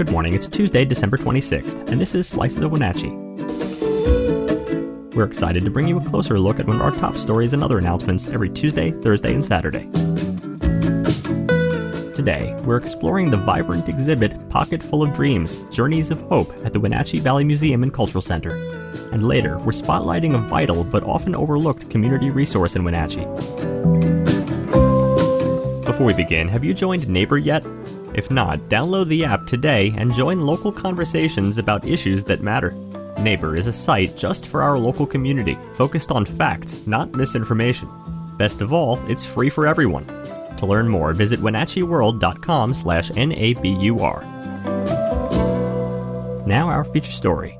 Good morning, it's Tuesday, December 26th, and this is Slices of Wenatchee. We're excited to bring you a closer look at one of our top stories and other announcements every Tuesday, Thursday, and Saturday. Today, we're exploring the vibrant exhibit Pocket Full of Dreams Journeys of Hope at the Wenatchee Valley Museum and Cultural Center. And later, we're spotlighting a vital but often overlooked community resource in Wenatchee. Before we begin, have you joined Nabur yet? If not, download the app today and join local conversations about issues that matter. Nabur is a site just for our local community, focused on facts, not misinformation. Best of all, it's free for everyone. To learn more, visit wenatcheeworld.com slash N-A-B-U-R. Now our feature story.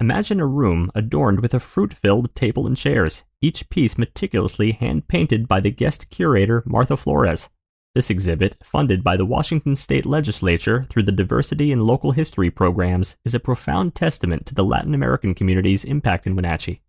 Imagine a room adorned with a fruit-filled table and chairs, each piece meticulously hand-painted by the guest curator Martha Flores. This exhibit, funded by the Washington State Legislature through the Diversity in Local History programs, is a profound testament to the Latin American community's impact in Wenatchee.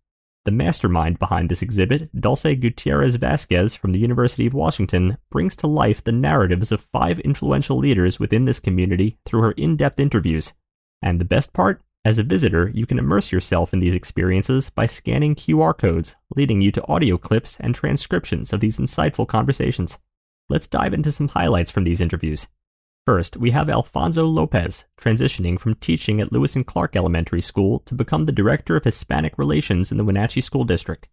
The mastermind behind this exhibit, Dulce Gutierrez Vasquez from the University of Washington, brings to life the narratives of five influential leaders within this community through her in depth interviews. And the best part? As a visitor, you can immerse yourself in these experiences by scanning QR codes, leading you to audio clips and transcriptions of these insightful conversations. Let's dive into some highlights from these interviews. First, we have Alfonso Lopez, transitioning from teaching at Lewis and Clark Elementary School to become the Director of Hispanic Relations in the Wenatchee School District.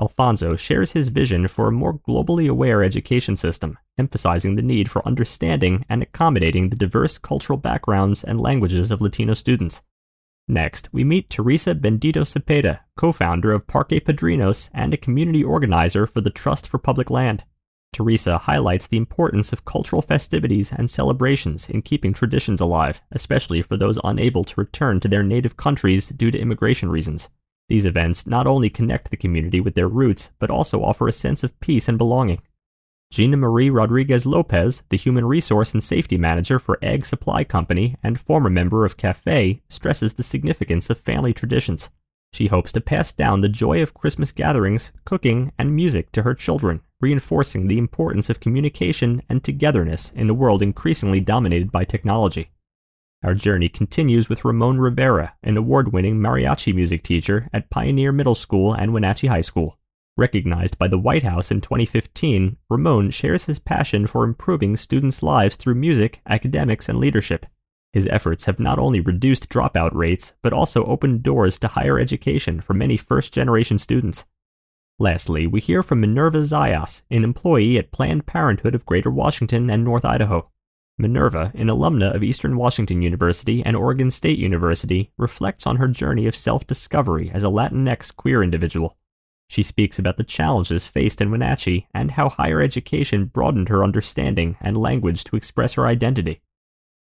Alfonso shares his vision for a more globally aware education system, emphasizing the need for understanding and accommodating the diverse cultural backgrounds and languages of Latino students. Next, we meet Teresa Bendito Cepeda, co founder of Parque Padrinos and a community organizer for the Trust for Public Land. Teresa highlights the importance of cultural festivities and celebrations in keeping traditions alive, especially for those unable to return to their native countries due to immigration reasons. These events not only connect the community with their roots, but also offer a sense of peace and belonging. Gina Marie Rodriguez Lopez, the Human Resource and Safety Manager for Ag Supply Company and former member of CAFE, stresses the significance of family traditions. She hopes to pass down the joy of Christmas gatherings, cooking, and music to her children, reinforcing the importance of communication and togetherness in a world increasingly dominated by technology. Our journey continues with Ramon Rivera, an award winning mariachi music teacher at Pioneer Middle School and Wenatchee High School. Recognized by the White House in 2015, Ramon shares his passion for improving students' lives through music, academics, and leadership. His efforts have not only reduced dropout rates, but also opened doors to higher education for many first generation students. Lastly, we hear from Minerva Zayas, an employee at Planned Parenthood of Greater Washington and North Idaho. Minerva, an alumna of Eastern Washington University and Oregon State University, reflects on her journey of self discovery as a Latinx queer individual. She speaks about the challenges faced in Wenatchee and how higher education broadened her understanding and language to express her identity.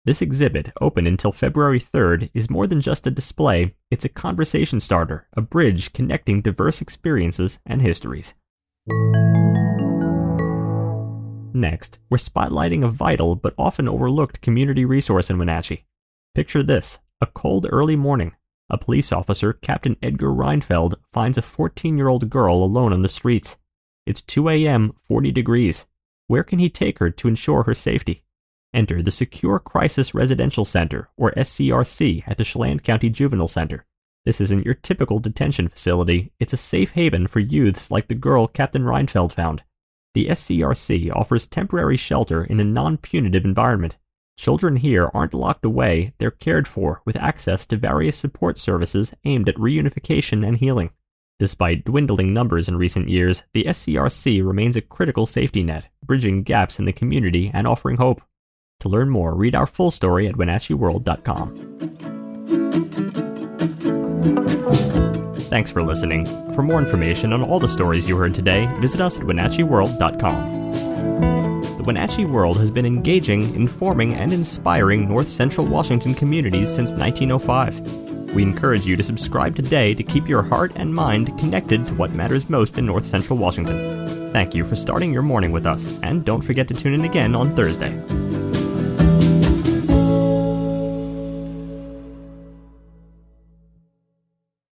This exhibit, open until February 3rd, is more than just a display, it's a conversation starter, a bridge connecting diverse experiences and histories. Next, we're spotlighting a vital but often overlooked community resource in Wenatchee. Picture this a cold early morning. A police officer, Captain Edgar Reinfeld, finds a 14 year old girl alone on the streets. It's 2 a.m., 40 degrees. Where can he take her to ensure her safety? Enter the Secure Crisis Residential Center, or SCRC, at the Chelan County Juvenile Center. This isn't your typical detention facility, it's a safe haven for youths like the girl Captain Reinfeld found. The SCRC offers temporary shelter in a non punitive environment. Children here aren't locked away, they're cared for with access to various support services aimed at reunification and healing. Despite dwindling numbers in recent years, the SCRC remains a critical safety net, bridging gaps in the community and offering hope. To learn more, read our full story at WenatcheeWorld.com. Thanks for listening. For more information on all the stories you heard today, visit us at WenatcheeWorld.com. The Wenatchee World has been engaging, informing, and inspiring North Central Washington communities since 1905. We encourage you to subscribe today to keep your heart and mind connected to what matters most in North Central Washington. Thank you for starting your morning with us, and don't forget to tune in again on Thursday.